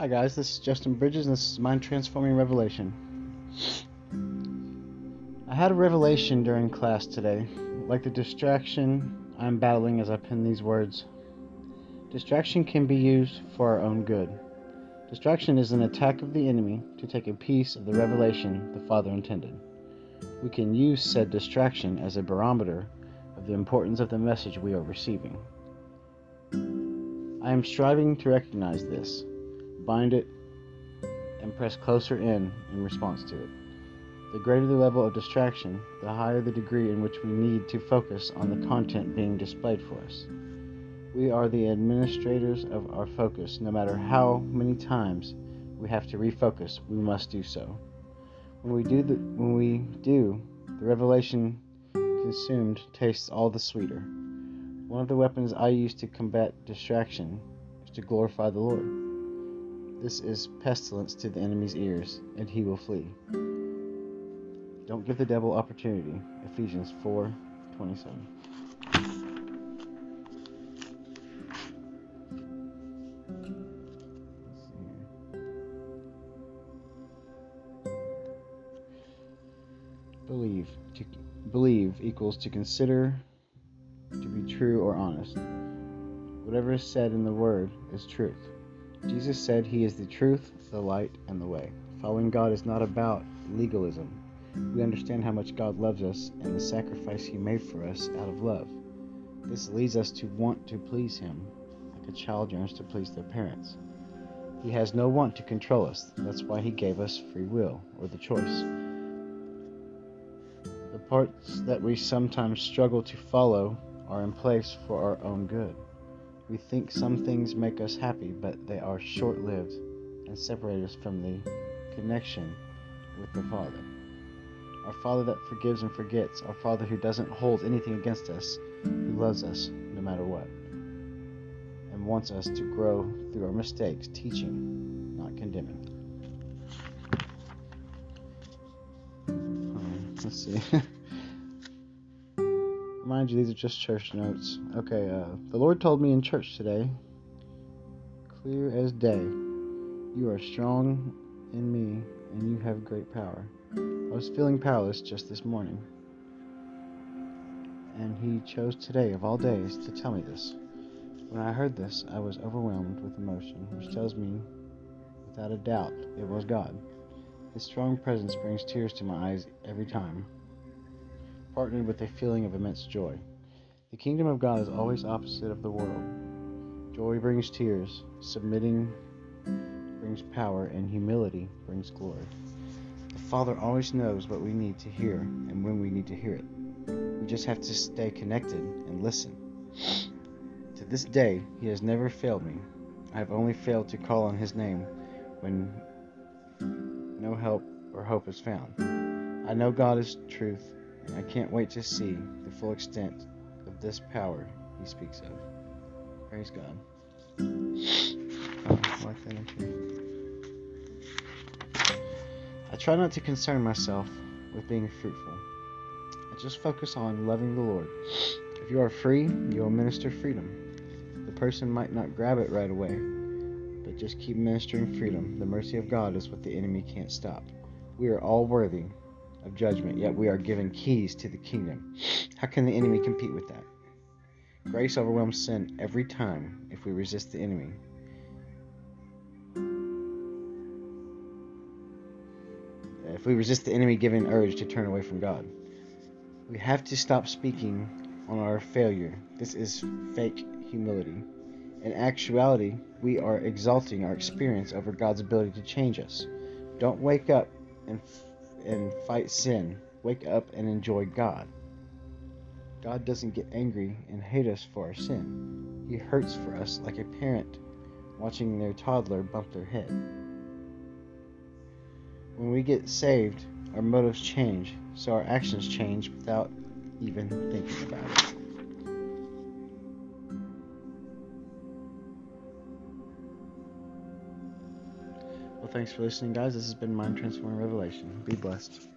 Hi guys, this is Justin Bridges and this is Mind Transforming Revelation. I had a revelation during class today, like the distraction I'm battling as I pen these words. Distraction can be used for our own good. Distraction is an attack of the enemy to take a piece of the revelation the Father intended. We can use said distraction as a barometer of the importance of the message we are receiving. I am striving to recognize this, bind it, and press closer in in response to it. The greater the level of distraction, the higher the degree in which we need to focus on the content being displayed for us. We are the administrators of our focus. No matter how many times we have to refocus, we must do so. When we do, the, when we do, the revelation consumed tastes all the sweeter. One of the weapons I use to combat distraction is to glorify the Lord. This is pestilence to the enemy's ears, and he will flee. Don't give the devil opportunity. Ephesians 4 27. Believe. To believe equals to consider to be true or honest. Whatever is said in the word is truth. Jesus said he is the truth, the light, and the way. Following God is not about legalism. We understand how much God loves us and the sacrifice he made for us out of love. This leads us to want to please him, like a child yearns to please their parents. He has no want to control us. That's why he gave us free will, or the choice. The parts that we sometimes struggle to follow are in place for our own good. We think some things make us happy, but they are short lived and separate us from the connection with the Father. Our Father that forgives and forgets, our Father who doesn't hold anything against us, who loves us no matter what, and wants us to grow through our mistakes, teaching, not condemning. Um, let's see. Mind you, these are just church notes. Okay, uh, the Lord told me in church today, clear as day, you are strong in me and you have great power. I was feeling powerless just this morning. And he chose today, of all days, to tell me this. When I heard this, I was overwhelmed with emotion, which tells me, without a doubt, it was God. His strong presence brings tears to my eyes every time partnered with a feeling of immense joy. The kingdom of God is always opposite of the world. Joy brings tears, submitting brings power, and humility brings glory. The Father always knows what we need to hear and when we need to hear it. We just have to stay connected and listen. To this day, He has never failed me. I have only failed to call on His name when no help or hope is found. I know God is truth and I can't wait to see the full extent of this power he speaks of. Praise God. Oh, I try not to concern myself with being fruitful. I just focus on loving the Lord. If you are free, you will minister freedom. The person might not grab it right away, but just keep ministering freedom. The mercy of God is what the enemy can't stop. We are all worthy of judgment, yet we are given keys to the kingdom. How can the enemy compete with that? Grace overwhelms sin every time if we resist the enemy. If we resist the enemy giving urge to turn away from God, we have to stop speaking on our failure. This is fake humility. In actuality, we are exalting our experience over God's ability to change us. Don't wake up and and fight sin. Wake up and enjoy God. God doesn't get angry and hate us for our sin. He hurts for us like a parent watching their toddler bump their head. When we get saved, our motives change, so our actions change without even thinking about it. Well, thanks for listening, guys. This has been Mind Transforming Revelation. Be blessed.